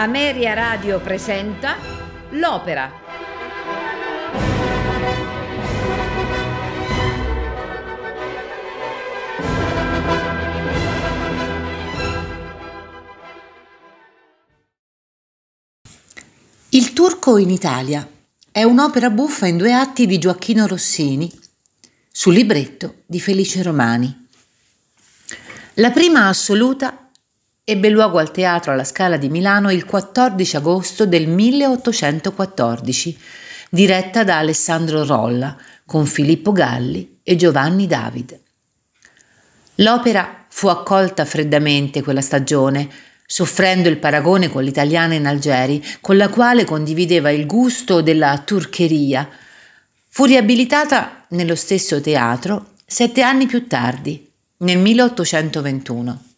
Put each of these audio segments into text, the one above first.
Ameria Radio presenta L'Opera. Il turco in Italia è un'opera buffa in due atti di Gioacchino Rossini, sul libretto di Felice Romani. La prima assoluta ebbe luogo al Teatro alla Scala di Milano il 14 agosto del 1814, diretta da Alessandro Rolla, con Filippo Galli e Giovanni Davide. L'opera fu accolta freddamente quella stagione, soffrendo il paragone con l'italiana in Algeri, con la quale condivideva il gusto della turcheria. Fu riabilitata nello stesso teatro sette anni più tardi, nel 1821.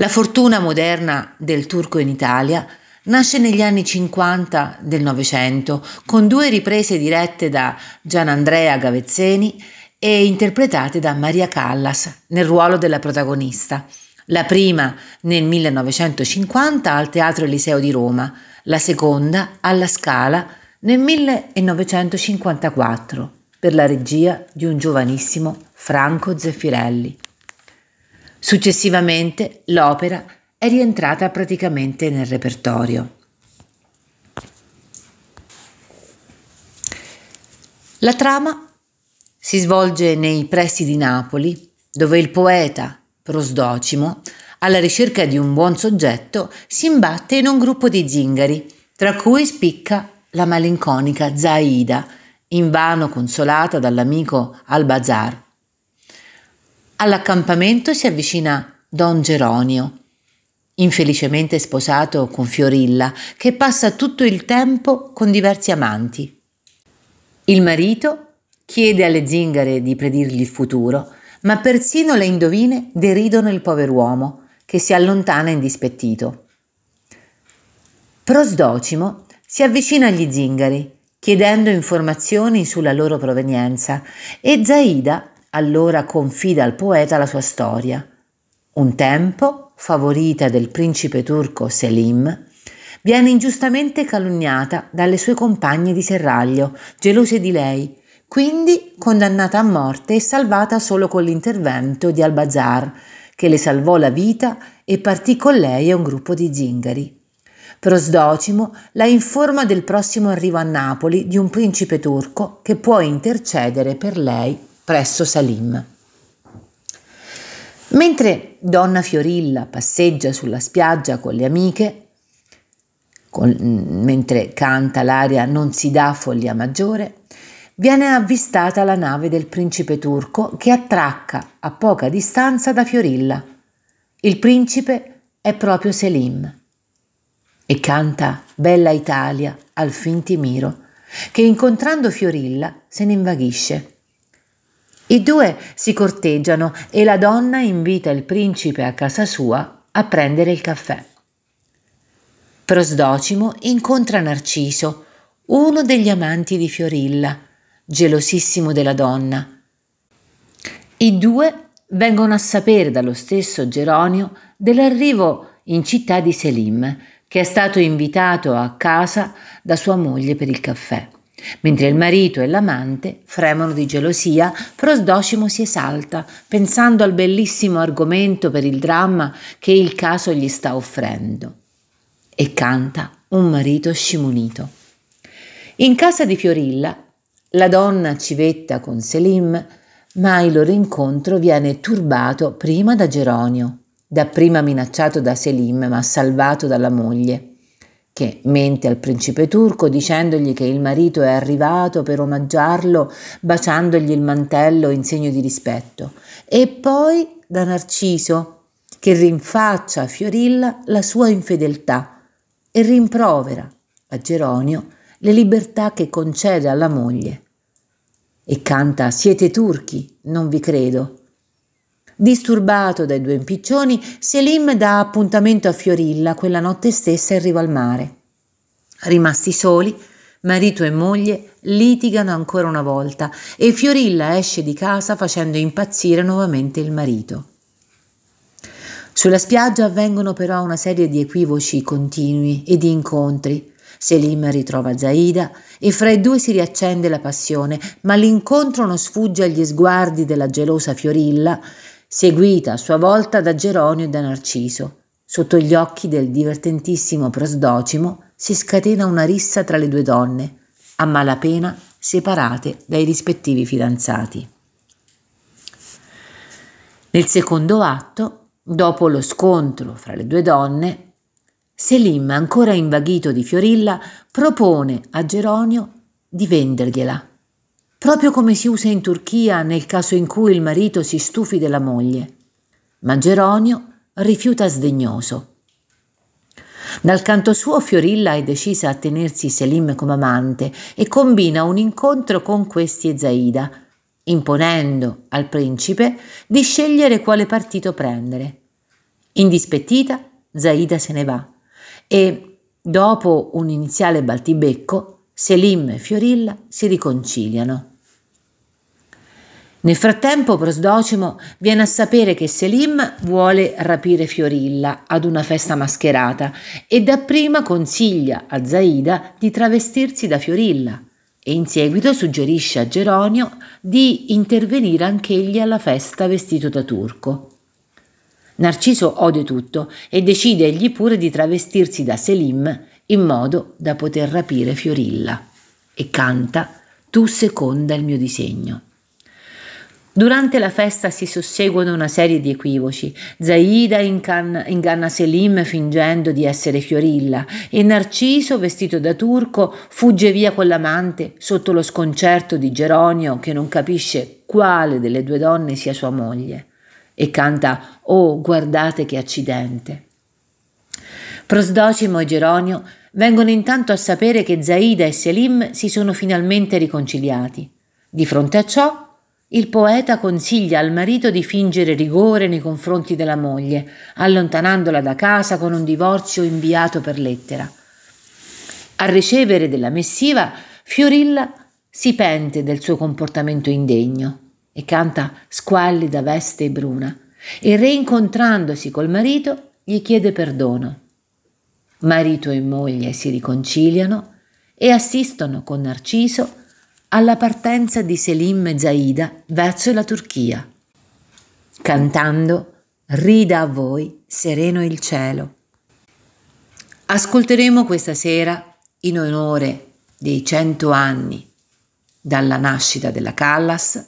La fortuna moderna del turco in Italia nasce negli anni 50 del Novecento con due riprese dirette da Gianandrea Gavezzeni e interpretate da Maria Callas nel ruolo della protagonista. La prima nel 1950 al Teatro Eliseo di Roma, la seconda alla Scala nel 1954 per la regia di un giovanissimo Franco Zeffirelli. Successivamente l'opera è rientrata praticamente nel repertorio. La trama si svolge nei pressi di Napoli, dove il poeta Prosdocimo, alla ricerca di un buon soggetto, si imbatte in un gruppo di zingari, tra cui spicca la malinconica Zaida, invano consolata dall'amico Albazar. All'accampamento si avvicina Don Geronio, infelicemente sposato con Fiorilla, che passa tutto il tempo con diversi amanti. Il marito chiede alle zingare di predirgli il futuro, ma persino le indovine deridono il pover'uomo, che si allontana indispettito. Prosdocimo si avvicina agli zingari, chiedendo informazioni sulla loro provenienza, e Zaida allora confida al poeta la sua storia. Un tempo, favorita del principe turco Selim, viene ingiustamente calunniata dalle sue compagne di serraglio, gelose di lei, quindi condannata a morte e salvata solo con l'intervento di Albazar, che le salvò la vita e partì con lei e un gruppo di zingari. Prosdocimo la informa del prossimo arrivo a Napoli di un principe turco che può intercedere per lei presso Salim. Mentre donna Fiorilla passeggia sulla spiaggia con le amiche, con, mentre canta l'aria Non si dà follia maggiore, viene avvistata la nave del principe turco che attracca a poca distanza da Fiorilla. Il principe è proprio Selim e canta Bella Italia al fin Timiro, che incontrando Fiorilla se ne invaghisce. I due si corteggiano e la donna invita il principe a casa sua a prendere il caffè. Prosdocimo incontra Narciso, uno degli amanti di Fiorilla, gelosissimo della donna. I due vengono a sapere dallo stesso Geronio dell'arrivo in città di Selim, che è stato invitato a casa da sua moglie per il caffè. Mentre il marito e l'amante fremono di gelosia, Prosdocimo si esalta, pensando al bellissimo argomento per il dramma che il caso gli sta offrendo, e canta un marito scimunito. In casa di Fiorilla, la donna civetta con Selim, ma il loro incontro viene turbato prima da Geronio, dapprima minacciato da Selim ma salvato dalla moglie che mente al principe turco dicendogli che il marito è arrivato per omaggiarlo baciandogli il mantello in segno di rispetto, e poi da Narciso che rinfaccia a Fiorilla la sua infedeltà e rimprovera a Geronio le libertà che concede alla moglie. E canta Siete turchi, non vi credo. Disturbato dai due impiccioni, Selim dà appuntamento a Fiorilla quella notte stessa in riva al mare. Rimasti soli, marito e moglie litigano ancora una volta e Fiorilla esce di casa facendo impazzire nuovamente il marito. Sulla spiaggia avvengono però una serie di equivoci continui e di incontri. Selim ritrova Zaida e fra i due si riaccende la passione, ma l'incontro non sfugge agli sguardi della gelosa Fiorilla, seguita a sua volta da Geronio e da Narciso. Sotto gli occhi del divertentissimo Prosdocimo si scatena una rissa tra le due donne, a malapena separate dai rispettivi fidanzati. Nel secondo atto, dopo lo scontro fra le due donne, Selim, ancora invaghito di Fiorilla, propone a Geronio di vendergliela, proprio come si usa in Turchia nel caso in cui il marito si stufi della moglie. Ma Geronio rifiuta sdegnoso. Dal canto suo Fiorilla è decisa a tenersi Selim come amante e combina un incontro con questi e Zaida, imponendo al principe di scegliere quale partito prendere. Indispettita, Zaida se ne va e, dopo un iniziale baltibecco, Selim e Fiorilla si riconciliano. Nel frattempo Prosdocimo viene a sapere che Selim vuole rapire Fiorilla ad una festa mascherata e dapprima consiglia a Zaida di travestirsi da Fiorilla e in seguito suggerisce a Geronio di intervenire anch'egli alla festa vestito da turco. Narciso ode tutto e decide egli pure di travestirsi da Selim in modo da poter rapire Fiorilla e canta Tu seconda il mio disegno. Durante la festa si susseguono una serie di equivoci. Zaida incanna, inganna Selim fingendo di essere Fiorilla e Narciso, vestito da turco, fugge via con l'amante sotto lo sconcerto di Geronio che non capisce quale delle due donne sia sua moglie e canta Oh, guardate che accidente. Prosdocimo e Geronio vengono intanto a sapere che Zaida e Selim si sono finalmente riconciliati. Di fronte a ciò, il poeta consiglia al marito di fingere rigore nei confronti della moglie, allontanandola da casa con un divorzio inviato per lettera. A ricevere della missiva, Fiorilla si pente del suo comportamento indegno e canta squallida veste bruna e reincontrandosi col marito gli chiede perdono. Marito e moglie si riconciliano e assistono con Narciso alla partenza di Selim e Zaida verso la Turchia, cantando Rida a voi, sereno il cielo. Ascolteremo questa sera, in onore dei cento anni dalla nascita della Callas,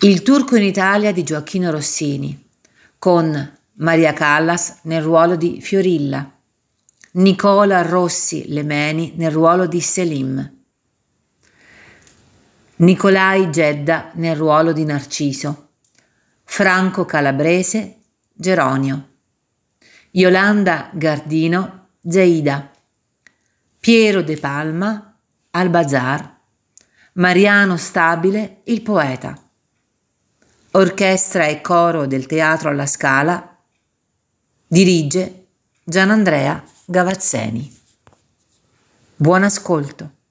il turco in Italia di Gioacchino Rossini, con Maria Callas nel ruolo di Fiorilla, Nicola Rossi Lemeni nel ruolo di Selim. Nicolai Gedda nel ruolo di Narciso, Franco Calabrese, Geronio, Yolanda Gardino, Zaida, Piero De Palma, Albazar, Mariano Stabile, il poeta, orchestra e coro del Teatro alla Scala, dirige Gianandrea Gavazzeni. Buon ascolto.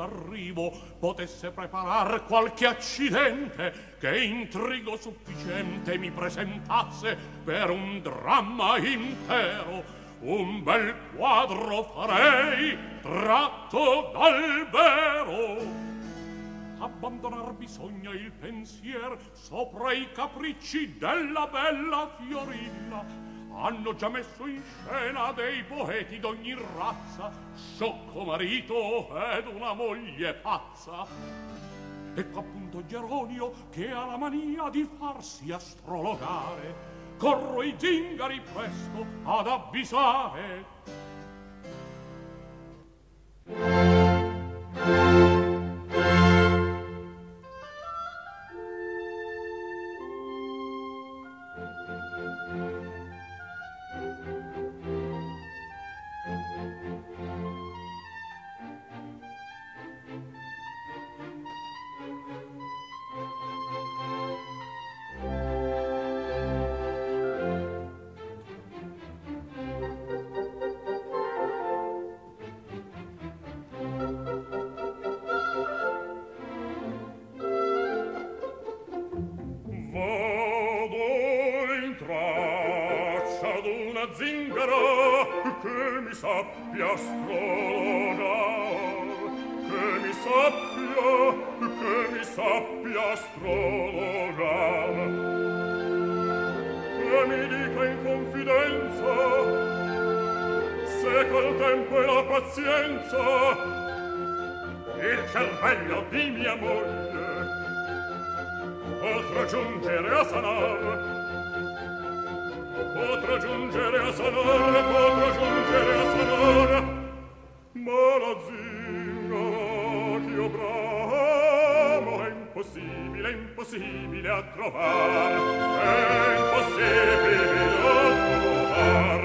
arrivo arrivo potesse preparar qualche accidente che intrigo sufficiente mi presentasse per un dramma intero. Un bel quadro farei tratto dal vero abbandonar bisogna il pensier sopra i capricci della bella fiorilla hanno già messo in scena dei poeti d'ogni razza, sciocco marito ed una moglie pazza. Ecco appunto Geronio che ha la mania di farsi astrologare, corro i zingari presto ad avvisare. Thank you. giungere a Sanar potrò giungere a Sanar potrò giungere a Sanar ma la zingara ch'io bramo è impossibile impossibile a trovar. È impossibile a trovar.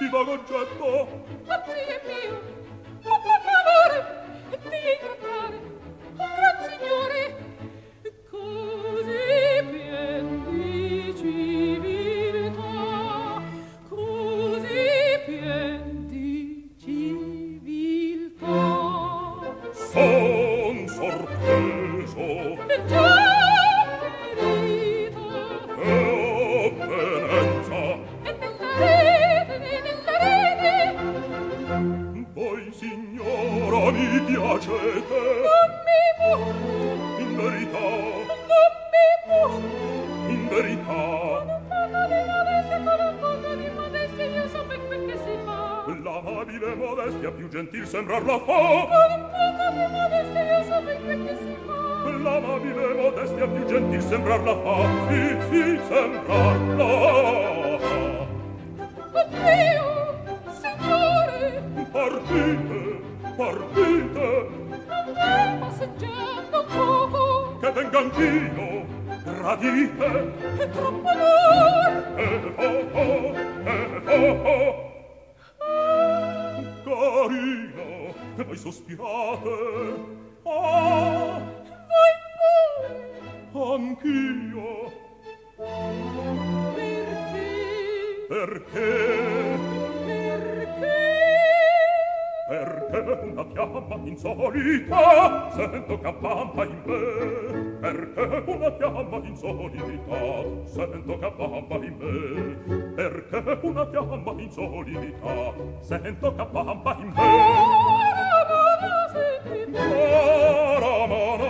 si va con modestia più gentil sembrar la fa sì sì sembrar la fa. Oddio signore! Partite partite! Andiamo seggiando poco! Che venga anch'io gradite! È troppo amor e poco e poco carino che voi sospirate! Ah! anch'io perché perché perché perché una fiamma insolita? Sento campanta in me. Perché una fiamma insolita? Sento campanta in me. Perché una fiamma insolita? Sento campanta in me. Ora, ma,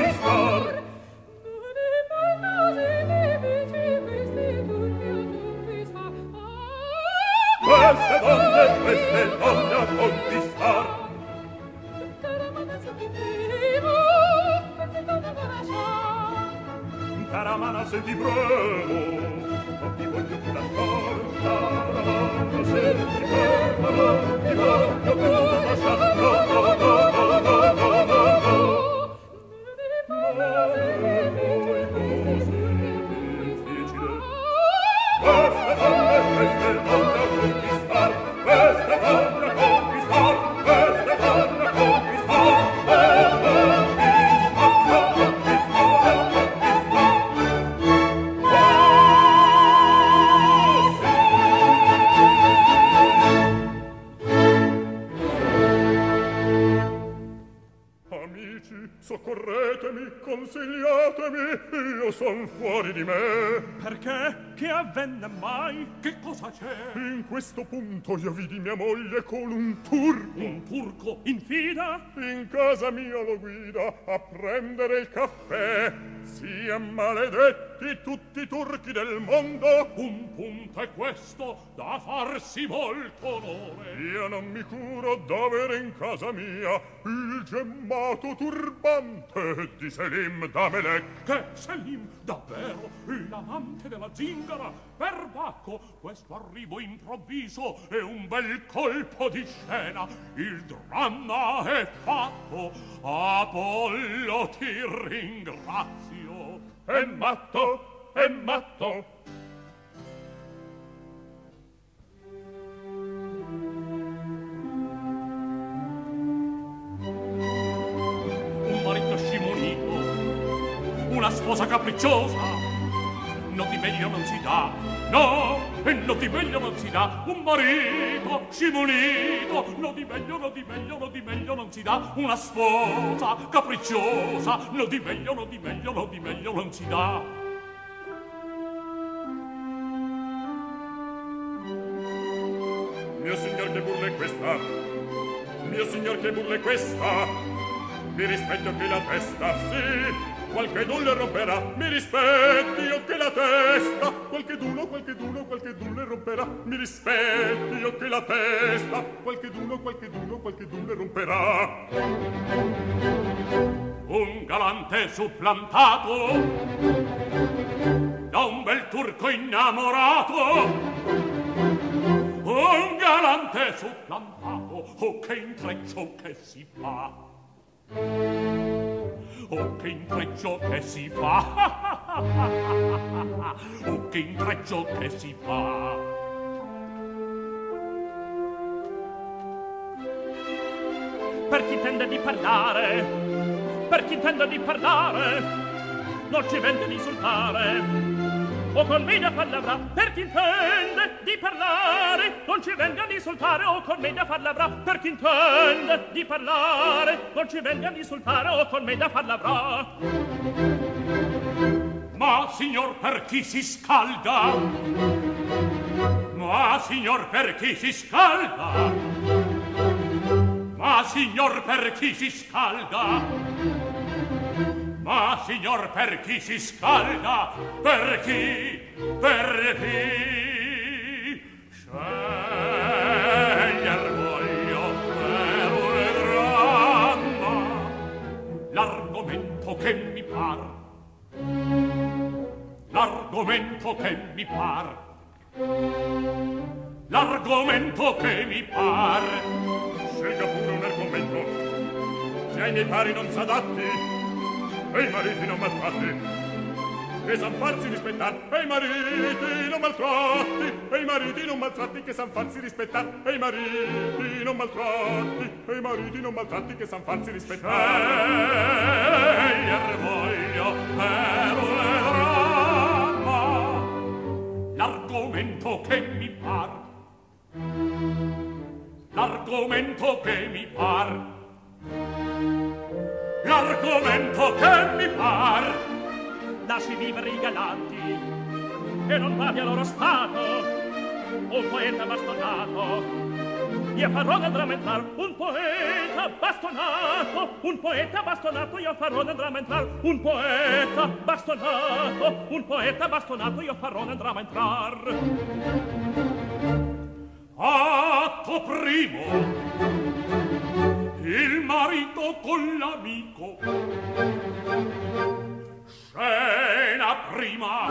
queste donne, queste donne a conquistar. Caramana su di primo, queste donne da lasciar. Caramana se ti prego, non ti voglio più la torta. Caramana se ti prego, non ti voglio più la lasciar. No, no, no, no, no, no, no. No, no, no, no, no. consigliatemi, io son fuori di me. Perché? Che avvenne mai? Che cosa c'è? In questo punto io vidi mia moglie con un turco. Un turco? In fida? In casa mia lo guida a prendere il caffè. Sia maledetti tutti i turchi del mondo Un punto è questo da farsi molto onore. Io non mi curo d'avere in casa mia Il gemmato turbante di Selim Damelec. Che Selim davvero l'amante della zingara per bacco questo arrivo improvviso è un bel colpo di scena. Il dramma è fatto Apollo ti ringrazio. È matto è matto. Una sposa capricciosa, non di meglio non si dà, no, e non di meglio non si dà, un marito scimunito, non di meglio, non di meglio, non di meglio non si dà, una sposa capricciosa, non di meglio, non di meglio, non di meglio non si dà. Mio signor che burla è questa? Mio signor che burla è questa? Mi rispetto che la testa, sì, qualche dulle romperà mi rispetti io che la testa. Qualche duno qualche duno qualche dulle romperà mi rispetti io che la testa. Qualche duno qualche duno qualche dulle romperà. Un galante supplantato da un bel turco innamorato. Un galante supplantato o oh, che intreccio che si fa. Oh che intreccio che si fa. Oh che intreccio che si fa. Per chi intende di parlare per chi intende di parlare non ci vende di insultare o con me da per chi intende di parlare non ci venga di insultare. O con me da parlavrà per chi intende di parlare non ci venga di insultare. O con me da parlavrà ma signor per chi si scalda? Ma signor per chi si scalda? Ma signor per chi si scalda Ma signor per chi si scalda? Per chi? Per chi? Sceglier voglio per un dramma L'argomento che mi par L'argomento che mi par L'argomento che mi par Scelga pure un argomento Se ai miei pari non s'adatti e i mariti non maltratti. Che san farsi rispettar e i mariti non maltratti. E i mariti non maltratti che san farsi rispettar e i mariti non maltratti. E i mariti non maltratti che san farsi rispettar e ervoglio dramma l'argomento che mi par. L'argomento che mi par l'argomento che mi par. Lasci vivere i galanti e non vadi a loro stato. Un poeta bastonato io farò del rammentar un poeta bastonato. Un poeta bastonato io farò del rammentar un poeta bastonato. Un poeta bastonato io farò del rammentar atto primo il marito con l'amico. Scena prima.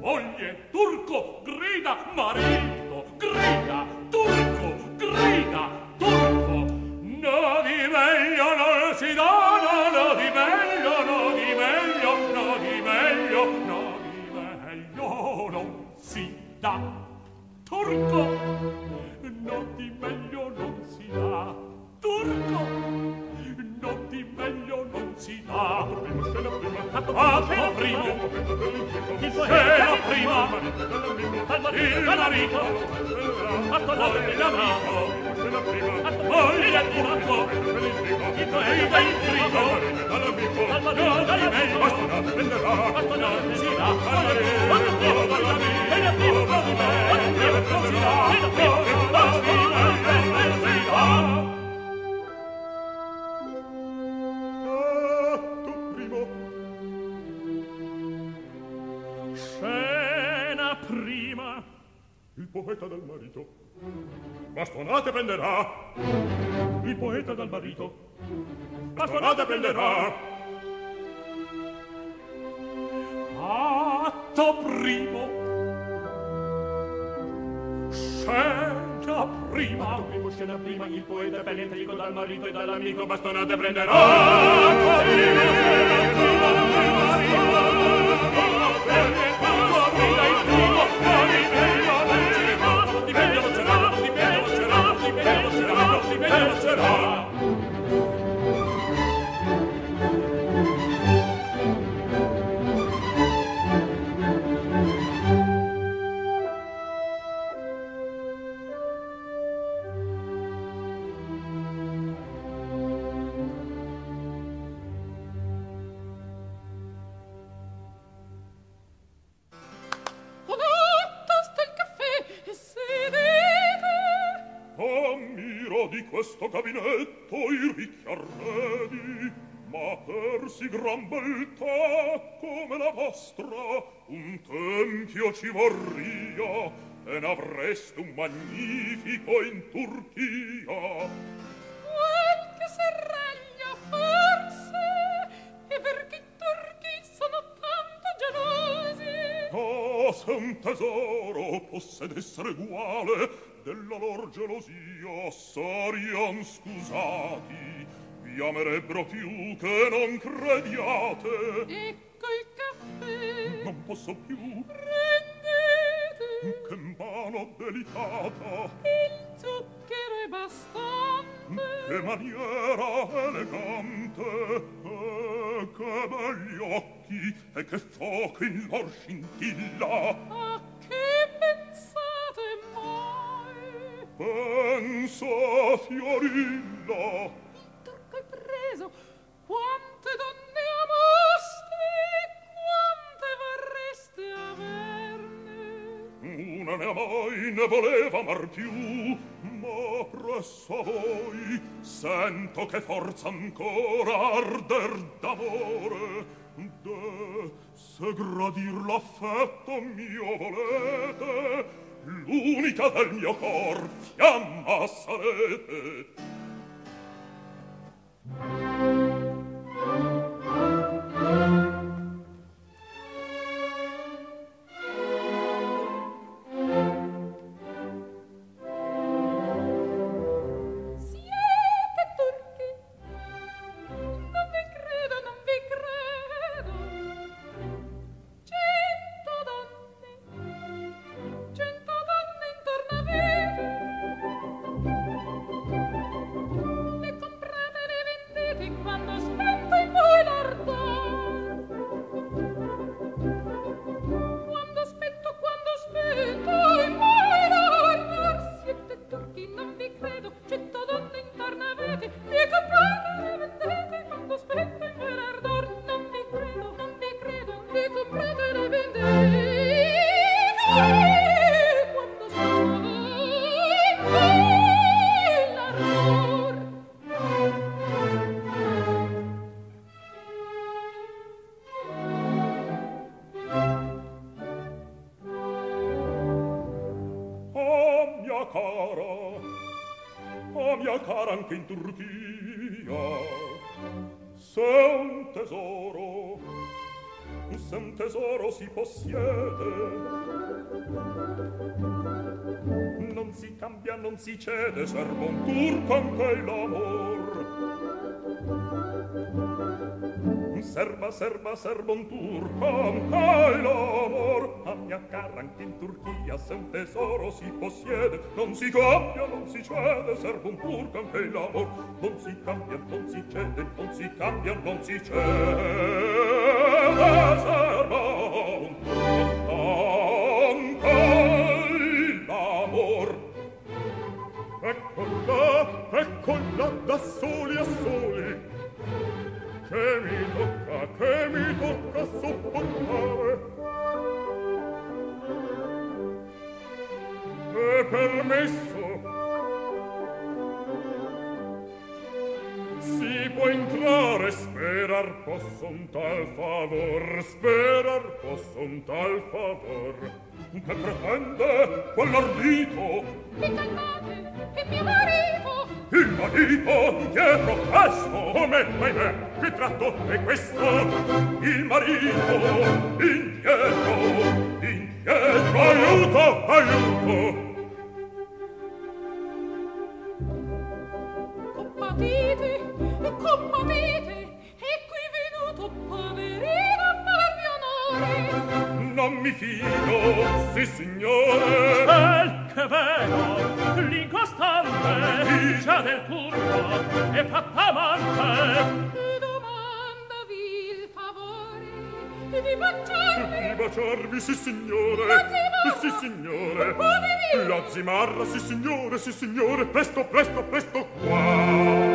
Moglie turco grida marito grida turco grida turco. No di meglio non si dà no, no di meglio no di meglio no di meglio no di meglio non si dà. Turco no di meglio non dà turco non di meglio non si dà la prima il la prima il marito a tolore l'amico moglie di manco il poeta la prima al padrone di meglio bastona venderà bastona si dà quanto tempo parlavi e la prima cosa di me e la prima di me poeta dal marito. Bastonate prenderà. Il poeta dal marito. Bastonate prenderà. Atto primo. Scena prima primo scena prima il poeta penetrico dal marito e dall'amico bastonate prenderà così Dipende lo c'era, dipende lo c'era, dipende lo c'era, dipende lo. Vostra un tempio ci vorria e n'avreste un magnifico in Turchia. Qualche serraglia forse e perché i turchi sono tanto gelosi. Ah se un tesoro possedesse uguale della lor gelosia sarian scusati. Vi amerebbero più che non crediate tutto il caffè. Non posso più. Prendete che mano delicata. il zucchero è bastante. Che maniera elegante. E che begli occhi. E che fuoco in lor scintilla. A che pensate mai? Pensa Fiorilla. Il turco è preso. Quante donne amos ne mai ne voleva mar più, ma presso voi sento che forza ancora arder d'amore, de se gradir l'affetto mio volete, l'unica del mio cor fiamma sarete. Thank you. cara. O mia cara anche in Turchia se un tesoro se un tesoro si possiede. Non si cambia non si cede servo un turco anche l'amor serba serba serbon turco, calo l'amor. a mia cara, anche in Turchia se un tesoro si possiede. Non si cambia non si cede serbon turco, anche l'amor. Non si cambia non si cede non si cambia non si cede serba, un turco, anche amor eccola eccola da soli a soli. sopportare e permesso me può entrare sperar posso un tal favor sperar posso un tal favor. Che pretende quell'ardito? Mi calmate che mio marito! Il marito dietro questo come mai me che tratto è questo? Il marito indietro indietro aiuto aiuto! Compatite commovete e qui venuto poverino a farvi onore. Non mi fido sì signore. Quel che vedo l'incostante già del turno è fatta amante. Di baciarvi di baciarvi sì signore. Lazimarra. sì signore. Poverino. La zimarra sì signore sì signore. Presto presto presto qua.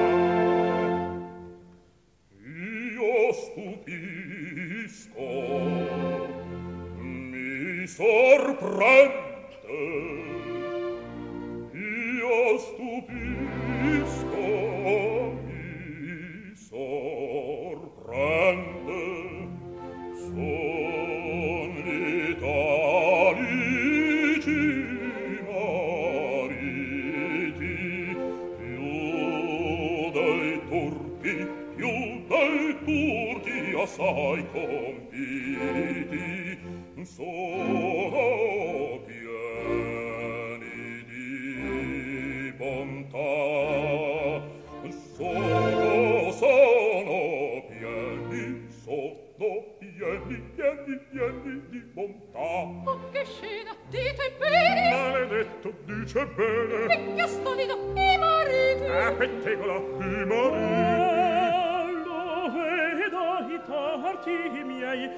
stupisco mi sorprende io stupisco mi sorprende. So assai compiti sono pieni di bontà. Sono sono pieni sono pieni pieni pieni di bontà. Oh che scena dite bene. Maledetto dice bene. Picchia stolido i mariti. A pettegola i mariti. Allora i torti miei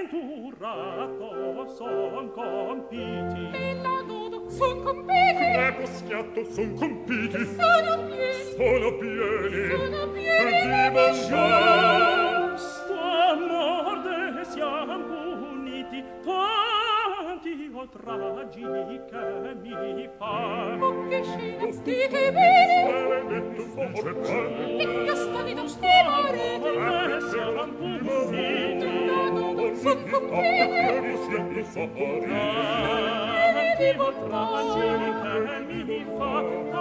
sventurato son compiti. Son compiti. Come poschiatto son compiti. Sono pieni. Sono pieni. Sono pieni di mangiare sto amor de siam puniti io tra la magica mi fa. O che scena stite bene. E castani da stivare e se non pulsi tornato se compete se so ora e vivo tra la magica mi fa.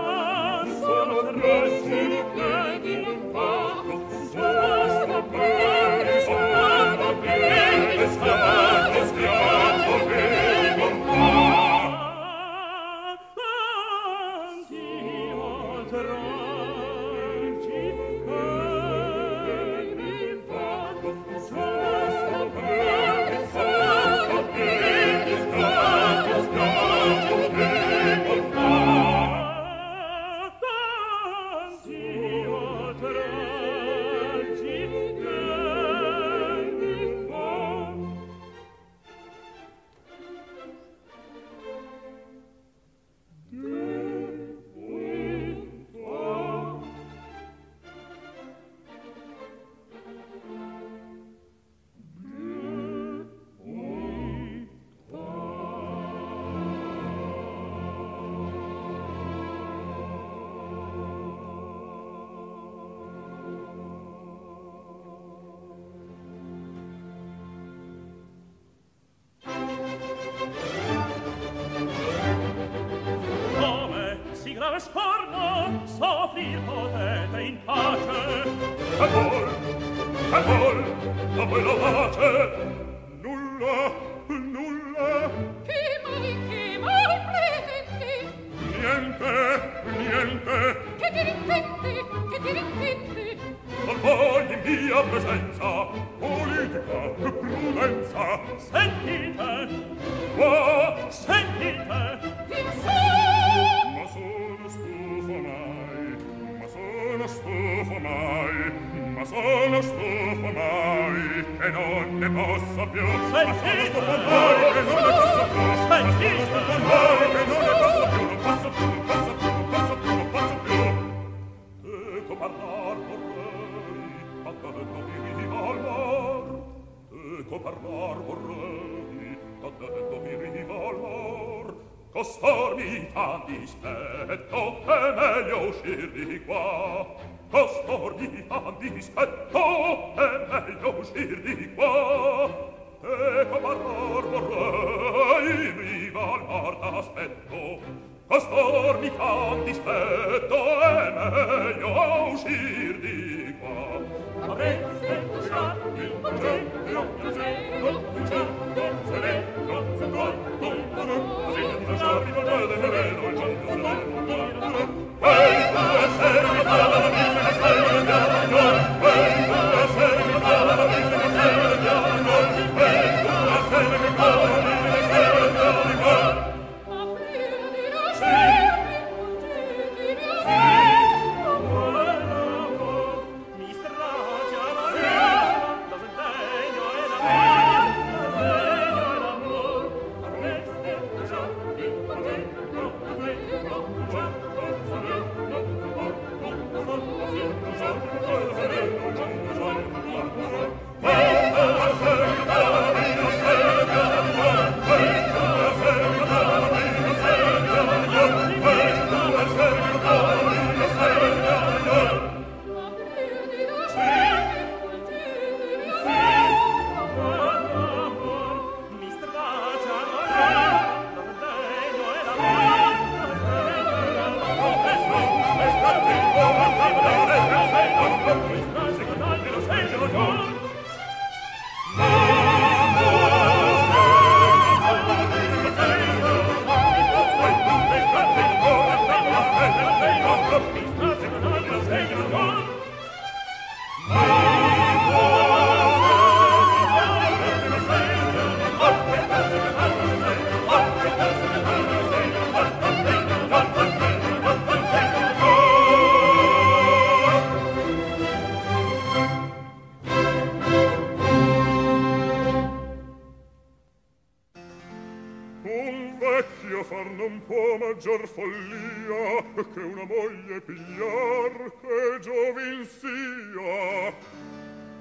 pigliar che giovin sia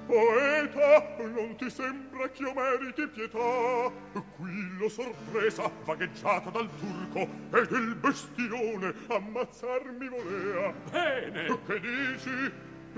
Poeta, non ti sembra ch'io meriti pietà? Qui l'ho sorpresa, vagheggiata dal turco, ed il bestione ammazzarmi volea. Bene! Che dici?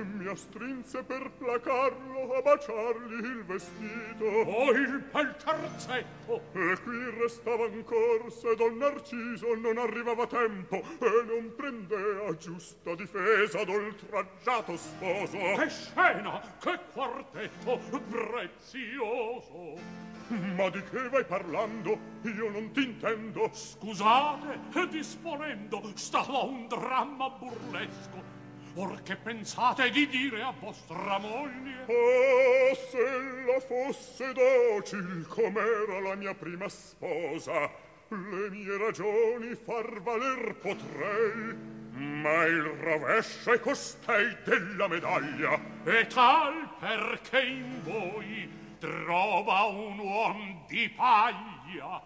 Mi astrinse per placarlo a baciargli il vestito. ho il bel terzetto. E qui restava ancor se Don Narciso non arrivava a tempo e non prendea giusta difesa d'oltraggiato sposo. Che scena, che quartetto prezioso. Ma di che vai parlando? Io non t'intendo. Scusate, disponendo, stava un dramma burlesco. Or che pensate di dire a vostra moglie? Oh, se la fosse docil com'era la mia prima sposa, le mie ragioni far valer potrei, ma il rovescio è costei della medaglia. E tal perché in voi trova un uom di paglia.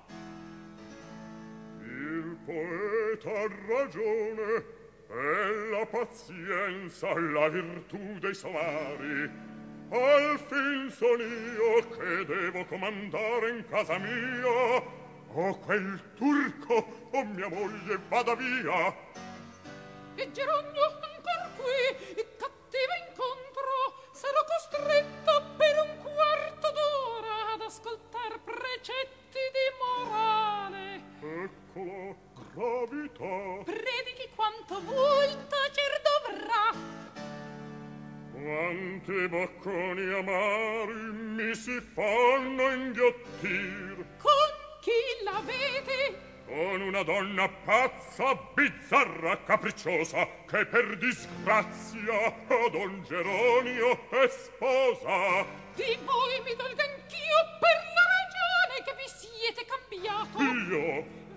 Il poeta ha ragione, e la pazienza la virtù dei somari al fin son io che devo comandare in casa mia. O quel turco o mia moglie vada via. E Gerogno ancor qui cattiva incontro sarò costretto per un quarto d'ora ad ascoltar precetti di morale. Eccolo. Gravità Predichi quanto vuoi tacer dovrà. Quante bocconi amari mi si fanno inghiottir. Con chi l'avete? Con una donna pazza, bizzarra, capricciosa Che per disgrazia a Don Geronio è sposa. Di voi mi dolga anch'io per la ragione che vi siete cambiato. Io?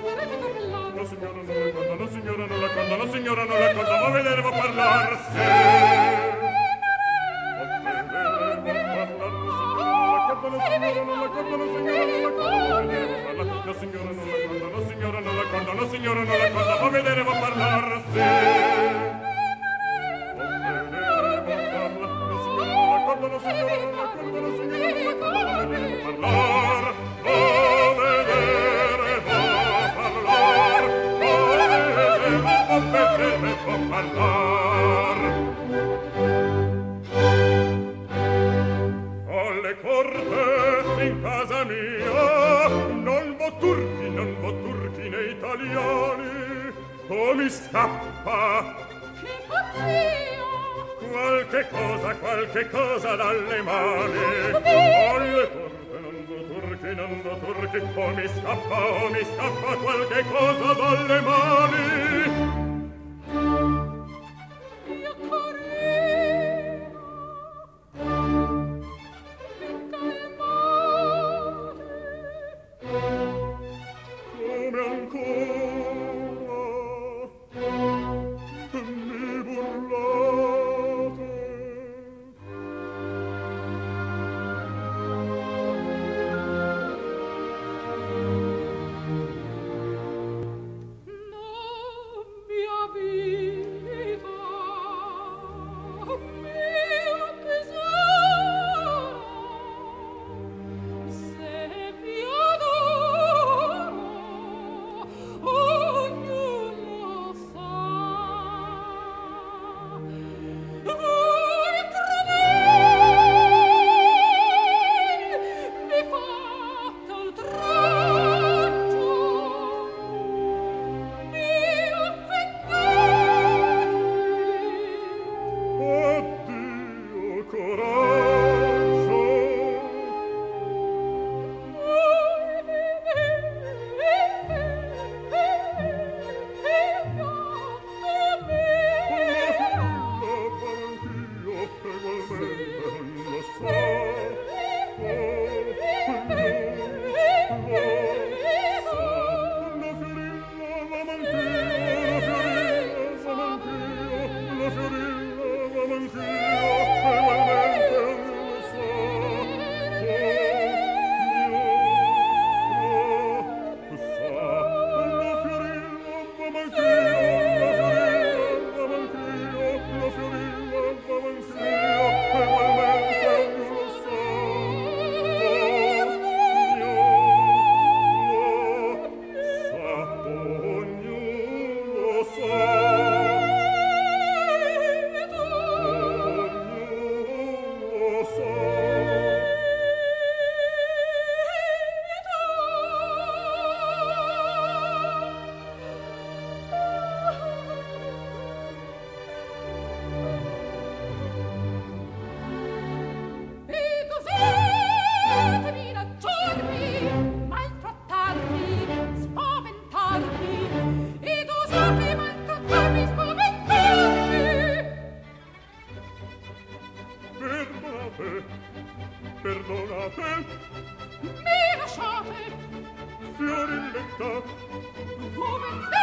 La signora non la conta, la signora non la conta, la signora non la conta, vedere vedremo parlarsi. La signora non la conta, la signora non la conta, la signora non la conta, la signora non la conta, la signora non la conta, ma vedremo parlarsi. La signora non la conta, la signora non la conta, la signora non la conta, ma vedremo parlarsi. mi scappa. Che pazzia Qualche cosa, qualche cosa dalle mani. Alle turche non do turche, non do turche Oh mi scappa, oh mi scappa qualche cosa dalle mani. fiorelletta. Come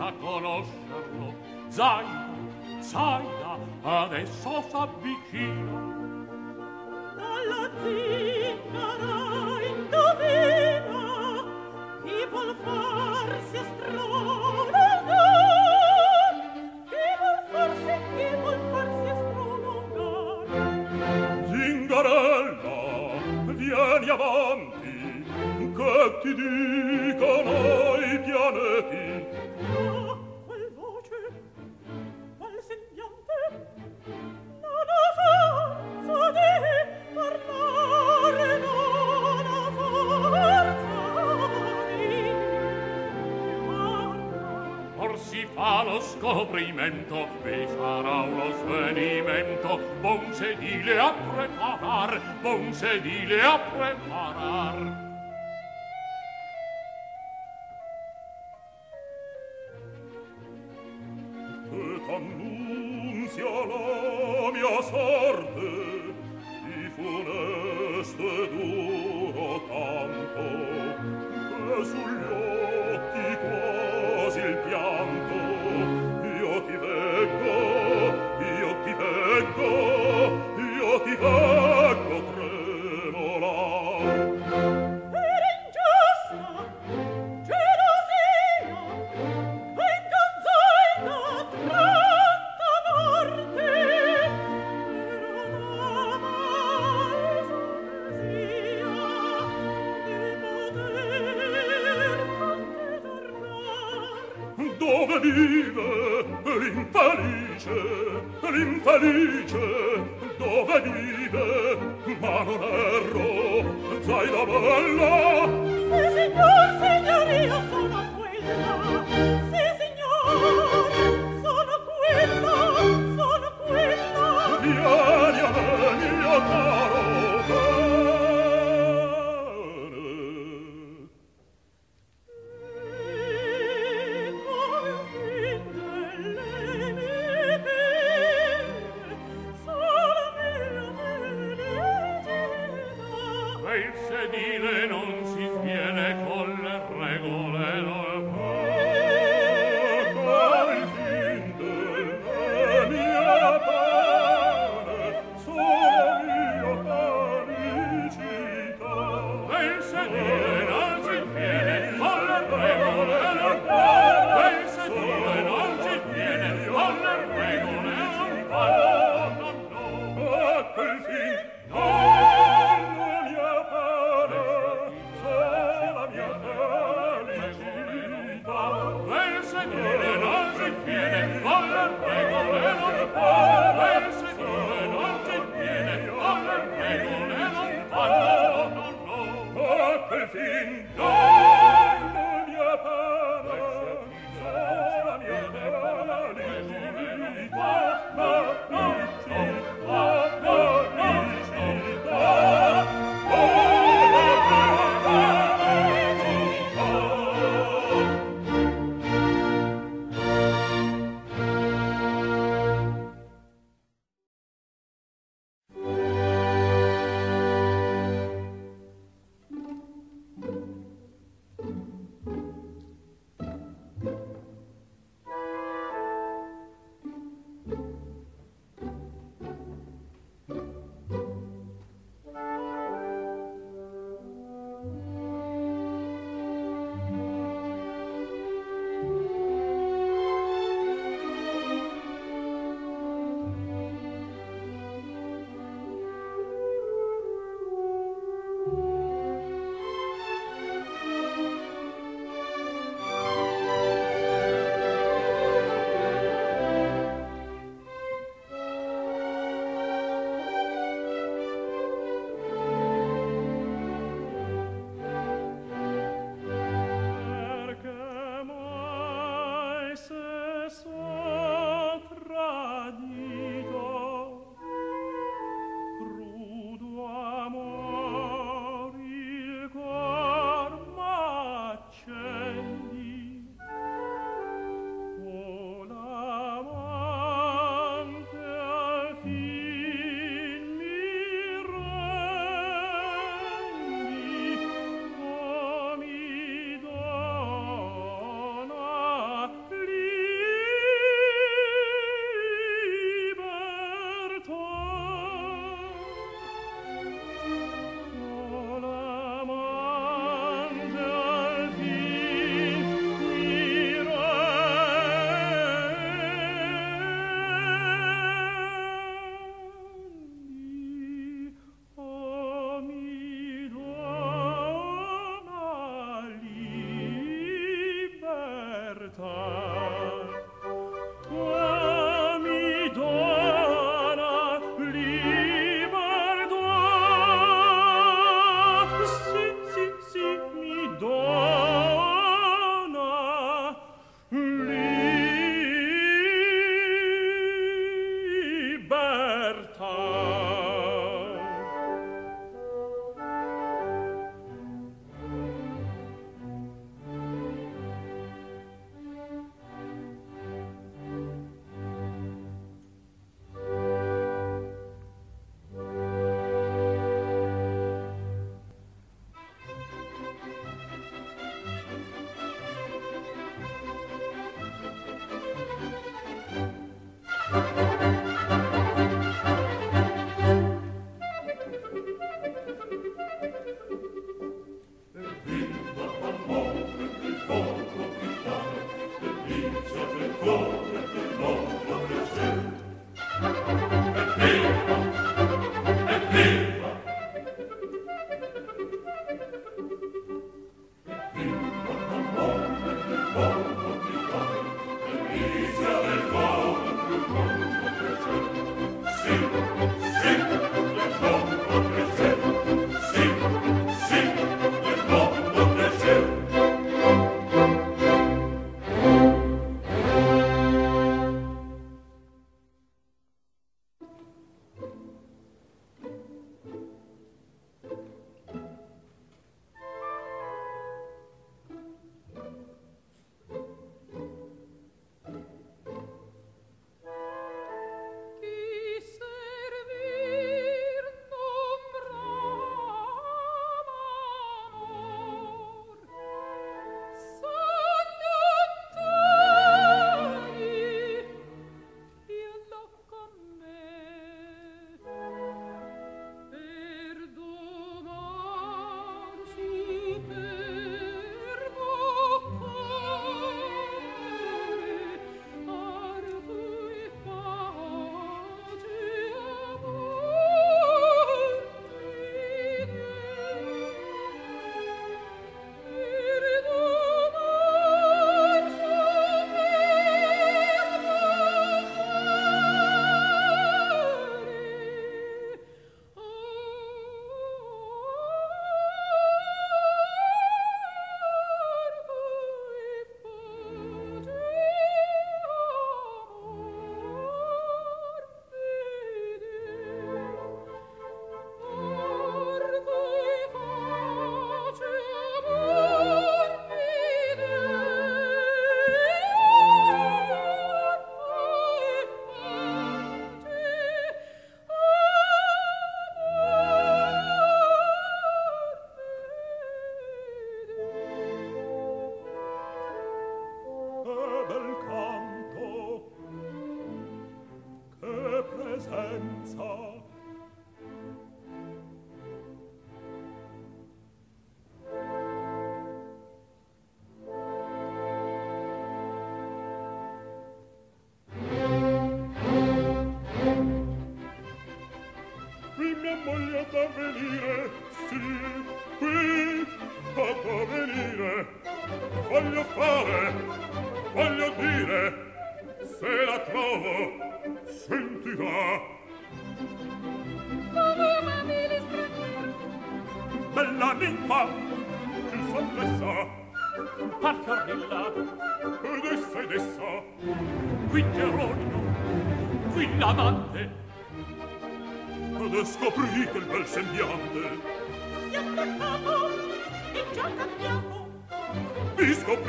senza conoscerlo. Zaina, Zaina, adesso s'avvicina. Dalla zingara indovina chi vuol farsi estrone scoprimento vi sarà uno svenimento. Buon sedile a preparar buon sedile a preparar.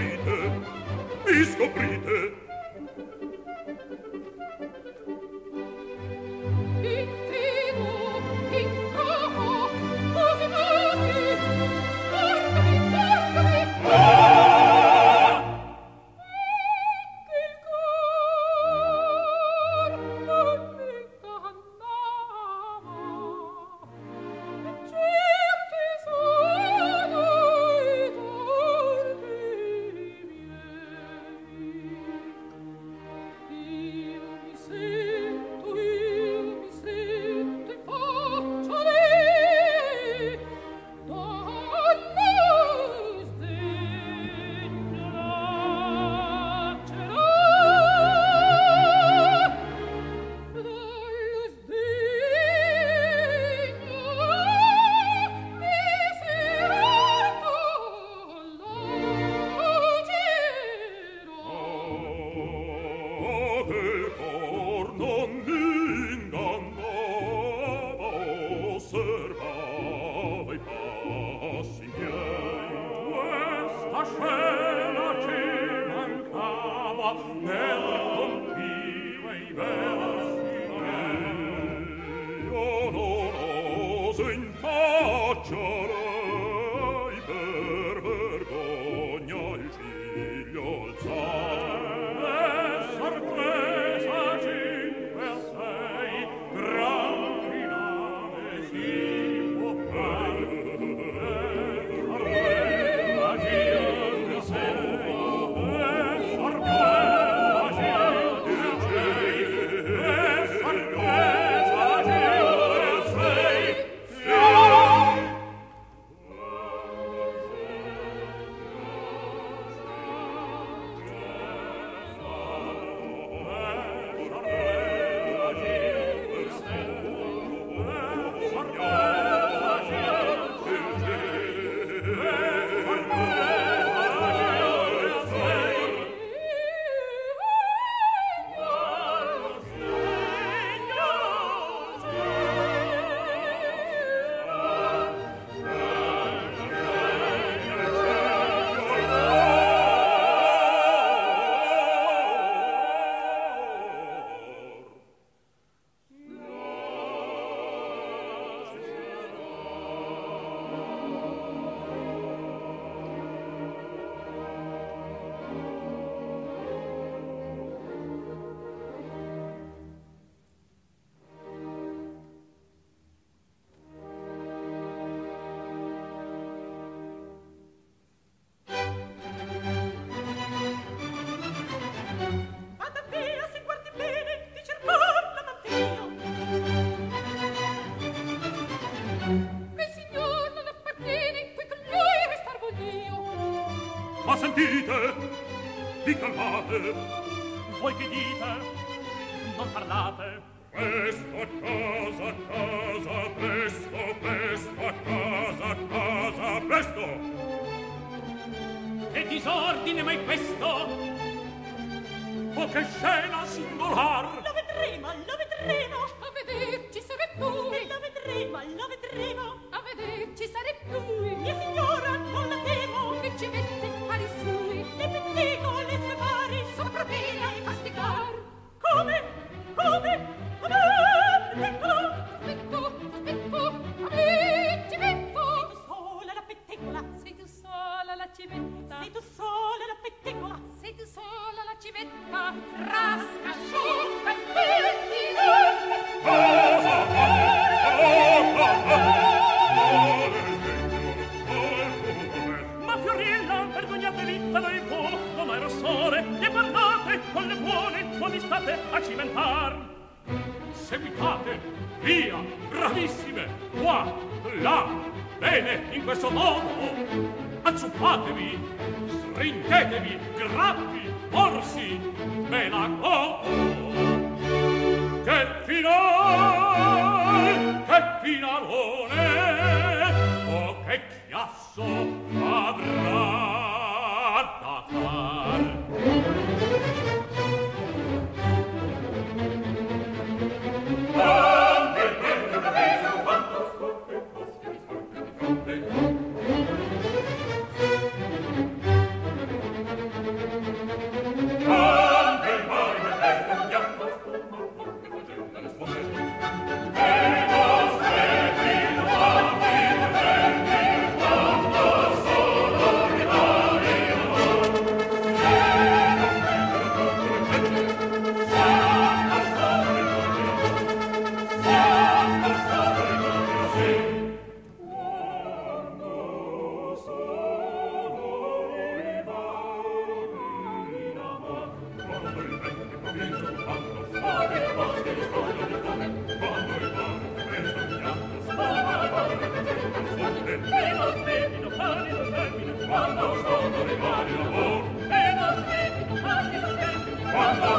speed. capite vi calmate voi che dite Cuando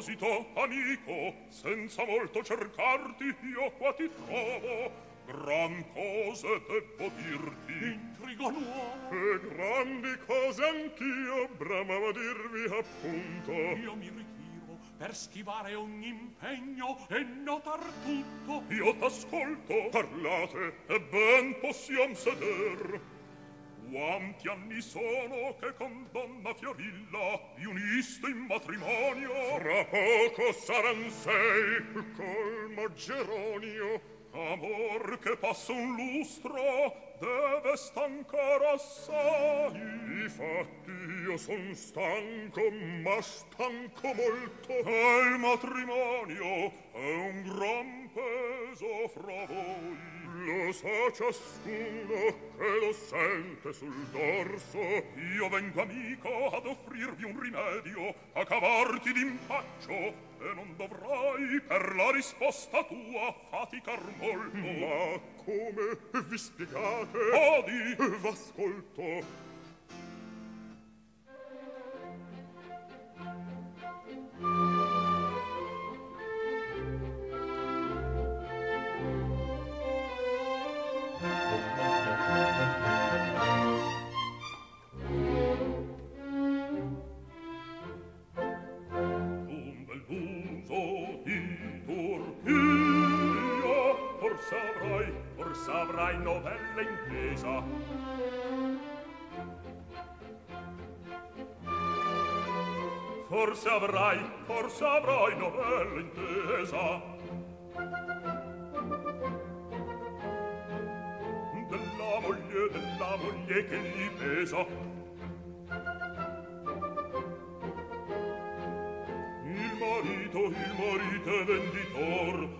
proposito, amico, senza molto cercarti io qua ti trovo. Gran cose debbo dirti. Intriga nuova. E grandi cose anch'io bramavo dirvi appunto. Io mi ritiro per schivare ogni impegno e notar tutto. Io t'ascolto, parlate, e ben possiam seder quanti anni sono che con donna Fiorilla vi uniste in matrimonio? Fra poco saran sei col Maggeronio. Amor che passa un lustro deve stancar assai. I fatti io son stanco, ma stanco molto. E il matrimonio è un gran peso fra voi. Lo sa ciascuno che lo sente sul dorso Io vengo amico ad offrirvi un rimedio A cavarti d'impaccio E non dovrai per la risposta tua faticar molto Ma come vi spiegate? Odi! V'ascolto savrai novella intesa. Forse avrai, forse avrai novella intesa. Della moglie, della moglie che gli pesa. Il marito, il marito è venditor.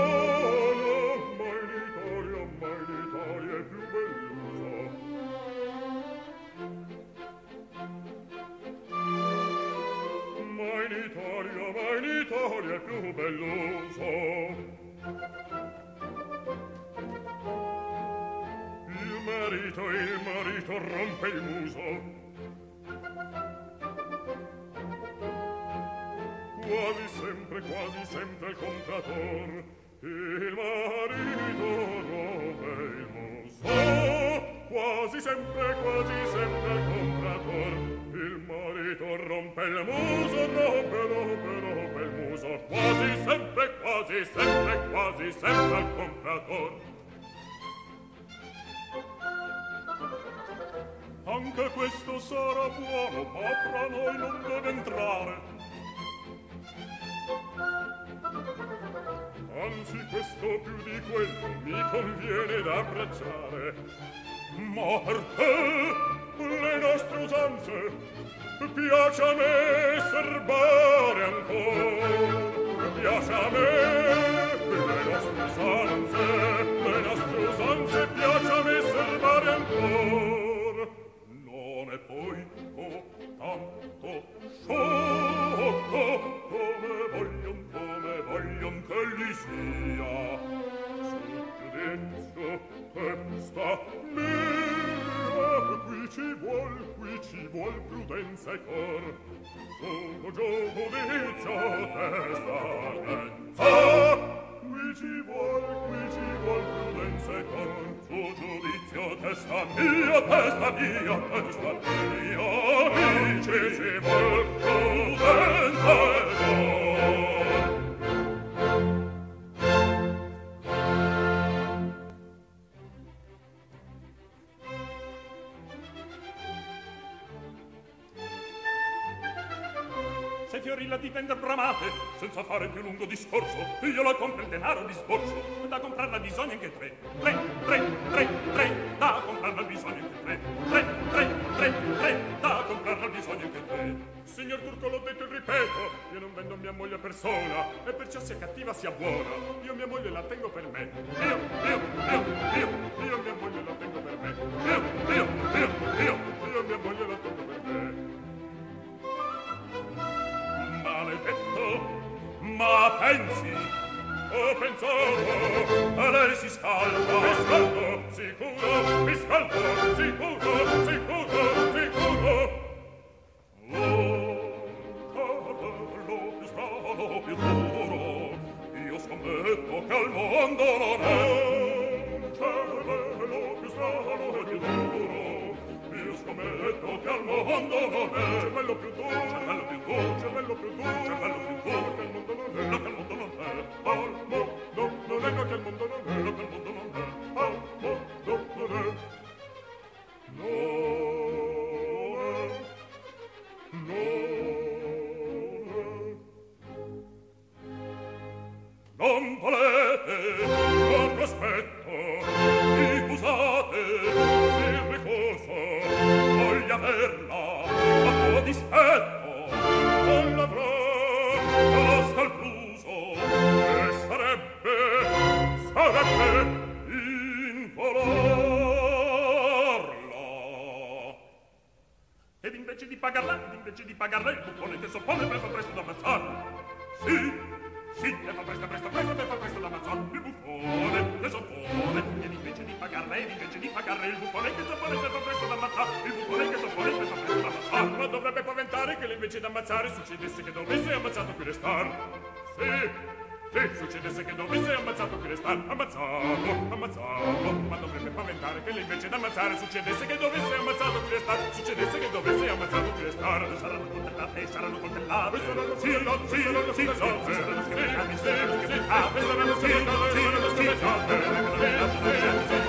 deluso il marito il marito rompe il muso. Quasi sempre quasi sempre il comprator il marito rompe il muso. Quasi sempre quasi sempre il comprator il marito rompe il muso rompe rompe rompe il muso quasi sempre quasi sempre quasi sempre al comprador. Anche questo sarà buono ma fra noi non deve entrare. Anzi questo più di quello mi conviene da abbracciare. Ma perché le nostre usanze! piace a me serbare ancora, piace a me, per le nostre usanze, per le nostre usanze piace a me serbare ancora. Non è poi oh, tanto sciocco, come voglion, come voglion che gli sia, sul giudizio che sta mia qui ci vuol, qui ci vuol prudenza e cor. Sono gioco testa, pensa. Qui ci vuol, qui ci vuol prudenza e cor. Su giudizio, testa mia, testa mia, testa mia. Qui ci ci vuol prudenza e cor. Fiorilla di vender bramate senza fare più lungo discorso. Io la compro il denaro di sborso da comprarla bisogna anche tre. Tre tre tre tre da comprarla bisogna anche tre. Tre tre tre tre da comprarla bisogna anche tre. Signor turco l'ho detto e ripeto io non vendo mia moglie a persona e perciò sia cattiva sia buona. Io mia moglie la tengo per me. Io io io io io mia moglie la tengo per me. Io io io io io mia moglie la tengo al ma pensi ho pensato a lei si scalda mi scaldo sicuro mi scaldo sicuro sicuro sicuro. Lo più strano più duro io scommetto che al mondo non è come letto che al mondo non è. Cervello più tu cervello più tu cervello più tu cervello più tu che al mondo non è. Che al mondo non è. pensare che lei invece d'ammazzare succedesse che dovesse ammazzato qui restare succedesse che dovesse ammazzato qui restare saranno coltellate saranno coltellate saranno sì no sì no sì no saranno sì saranno schermate saranno sì no sì no sì no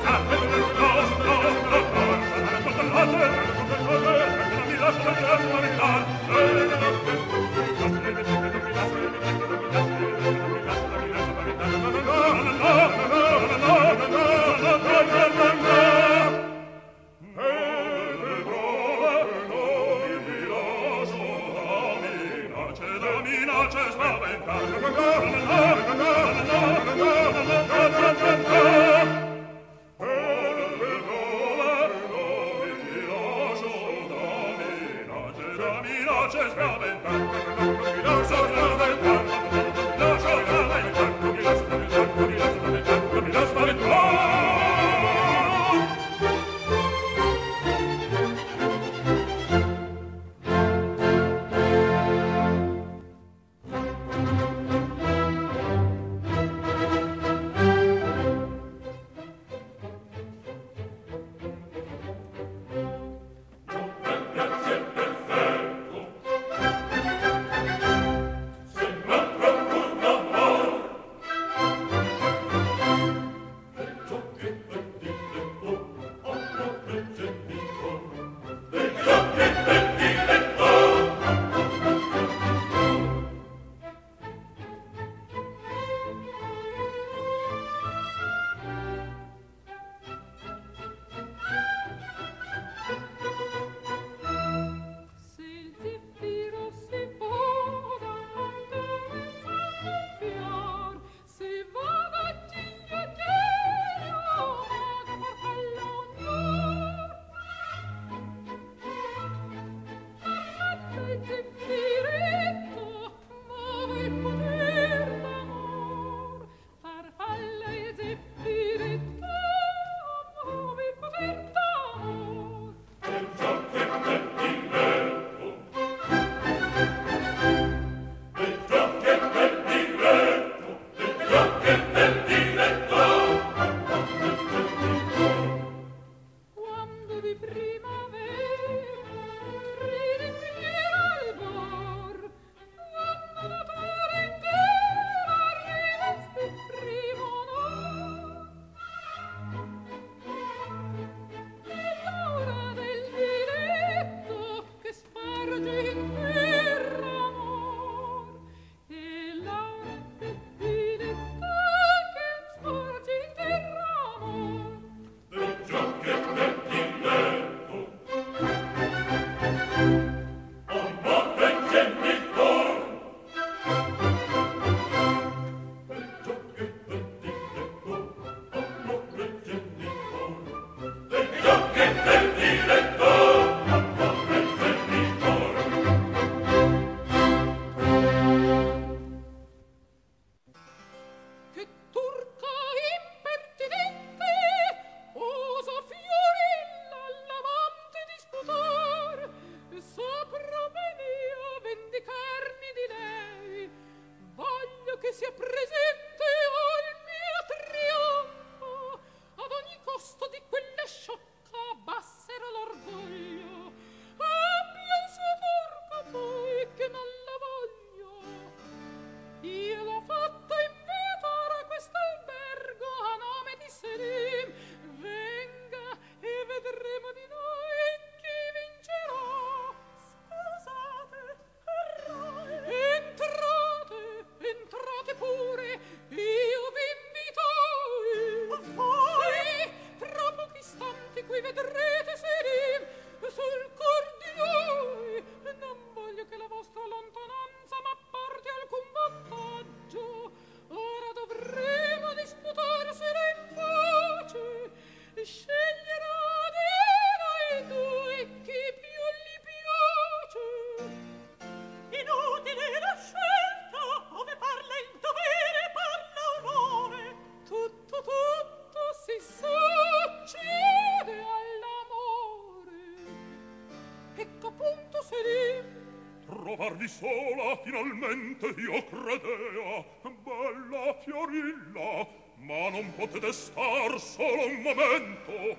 di sola finalmente io credea bella fiorilla ma non potete star solo un momento.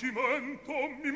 rinascimento mi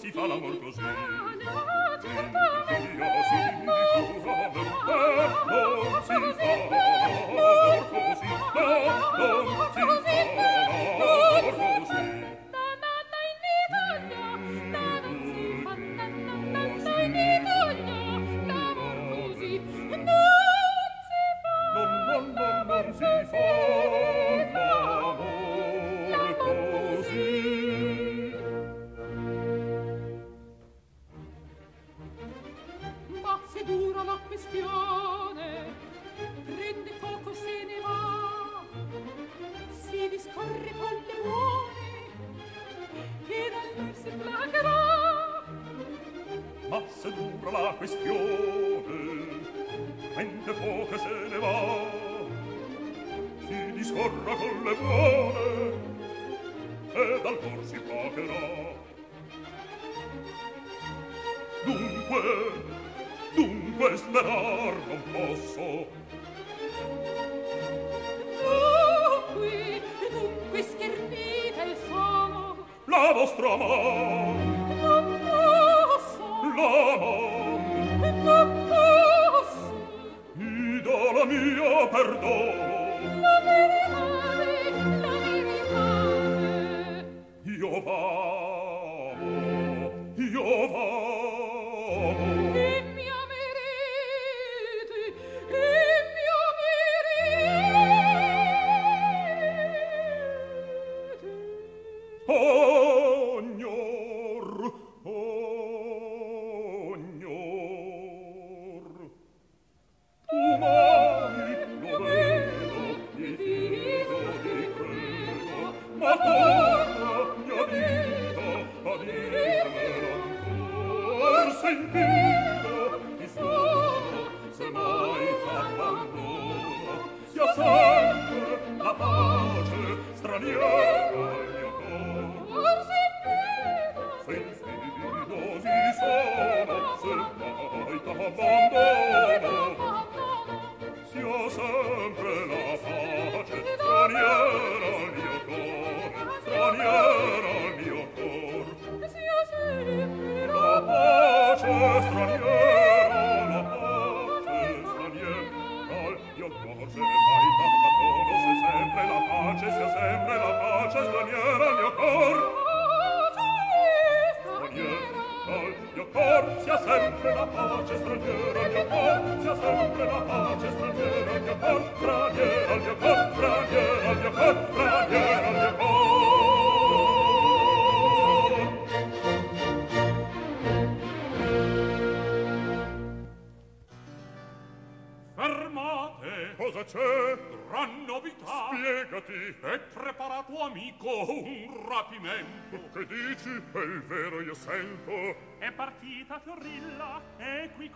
si fa l'amor così.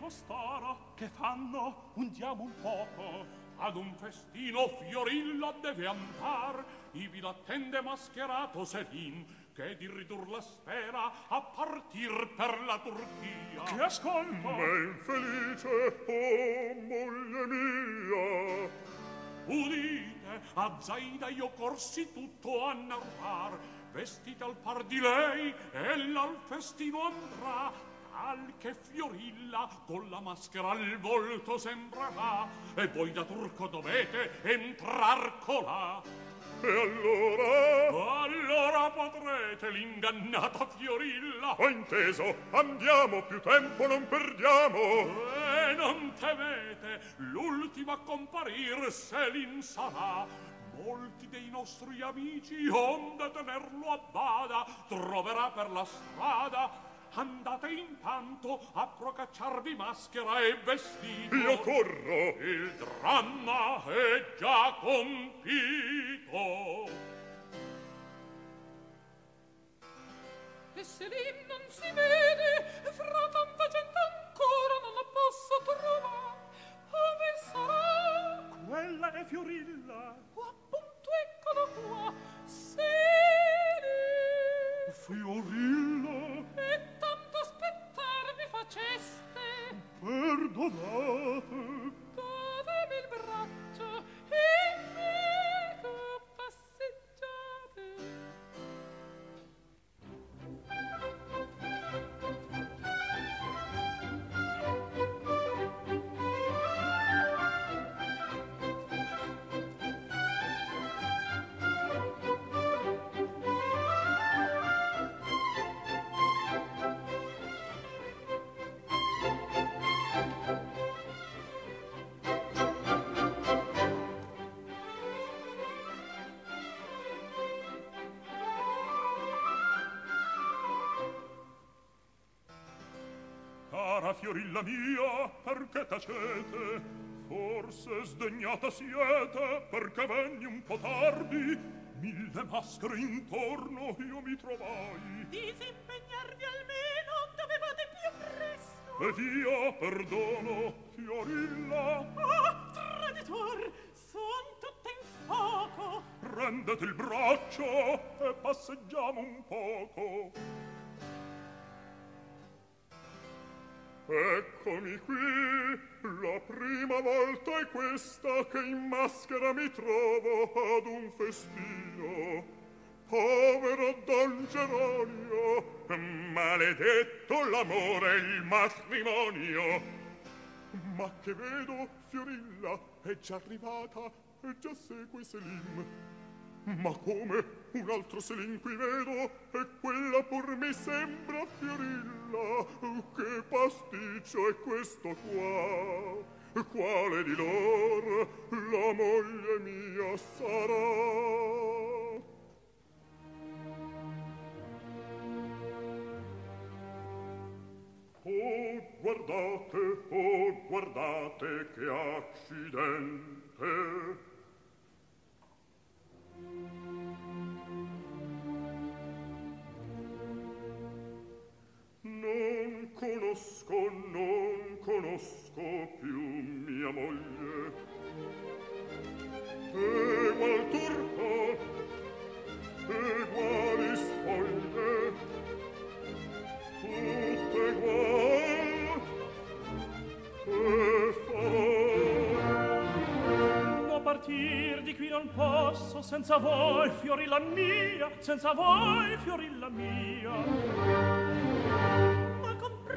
costoro che fanno un diamo un poco. Ad un festino fiorilla deve andar ivi l'attende mascherato Selin che di ridur la sfera a partir per la Turchia. Che ascolto! Ma infelice oh moglie mia! Udite a Zaida io corsi tutto a narrar. Vestita al par di lei ella al festino andrà tal che Fiorilla con la maschera al volto sembrerà, e voi da turco dovete entrar colà. e allora Allora potrete l'ingannata Fiorilla ho inteso andiamo più tempo non perdiamo E non temete, l'ultimo a comparir se l'in sarà. Molti dei nostri amici, onde tenerlo a bada, troverà per la strada. Andate intanto a procacciarvi maschera e vestito. io corro Il dramma è già compito. E se lì non si vede, fra tanta gente ancora non la posso trovare. Ove sarà? Quella è Fiorilla! O appunto eccolo qua. Se lì. Fiorilla! faceste perdonate. Datemi il braccio e me. fiorilla mia perché tacete? Forse sdegnata siete perché venni un po' tardi. Mille maschere intorno io mi trovai. Disimpegnarvi almeno dovevate più presto. Ed io perdono fiorilla. Ah traditor son tutta in fuoco prendete il braccio e passeggiamo un poco. Eccomi qui, la prima volta è questa che in maschera mi trovo ad un festino. Povero Don Geronio, maledetto l'amore e il matrimonio. Ma che vedo, Fiorilla è già arrivata e già segue Selim. Ma come un altro Selim qui vedo e quella pur mi sembra Fiorilla. Che pasticcio è questo qua? Quale di lor la moglie mia sarà? Oh, guardate, oh, guardate che accidente! conosco, non conosco più mia moglie. Egual turca, eguali spoglie, tutte egual, e farò. Ma partir di qui non posso, senza voi fiorilla mia, senza voi fiorilla mia.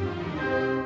Música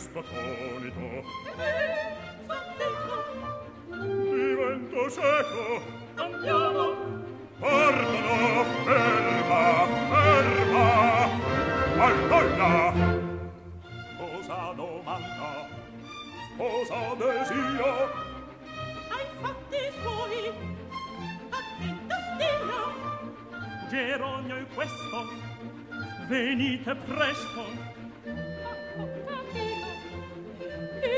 questo conito divento cieco andiamo. Portalo ferma ferma. Guardala cosa domanda? Cosa desio? Ai fatti suoi attenta stella Geronio e questo venite presto.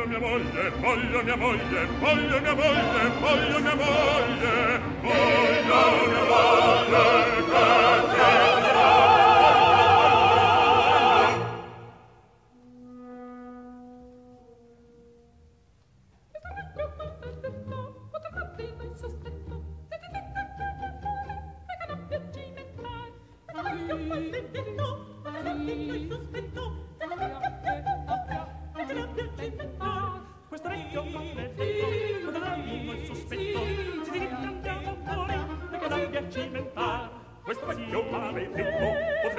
voglio mia moglie, voglio mia moglie, voglio mia moglie, voglio mia moglie, voglio mia moglie, voglio mia moglie,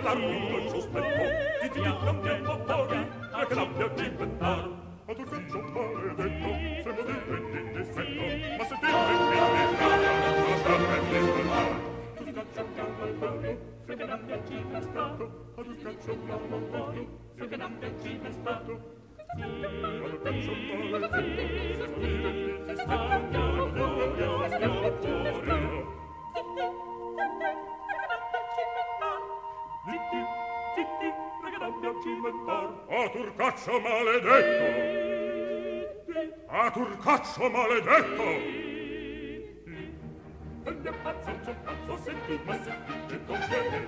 la rundo il suo spetto, di ti ti cambia il popoli, la cambia di inventare. turcaccio maledetto! a turcaccio maledetto! Quando pazzo, pazzo, senti, ma senti, che conviene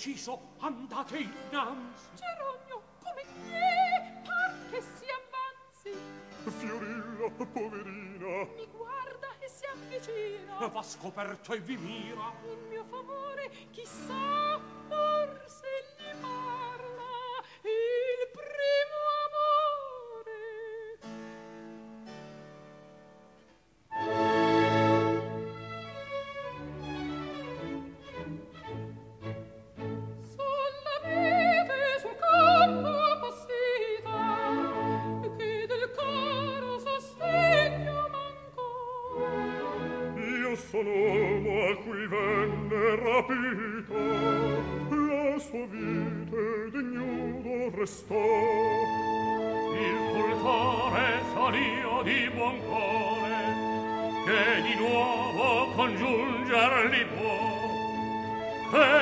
indeciso, andate innanzi. Gerogno, come che par che si avanzi? Fiorilla, poverina. Mi guarda e si avvicina. Va scoperto e vi mira. In mio favore, chissà,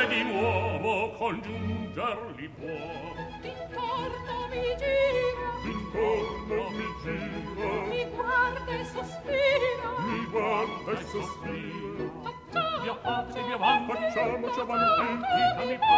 di nuovo congiunger li può d'intorno mi gira. D'intorno mi gira. Mi guarda e sospira. Mi guarda e sospira. Facciamoci avanti facciamoci avanti, facciamoci avanti, avanti, avanti, avanti, avanti,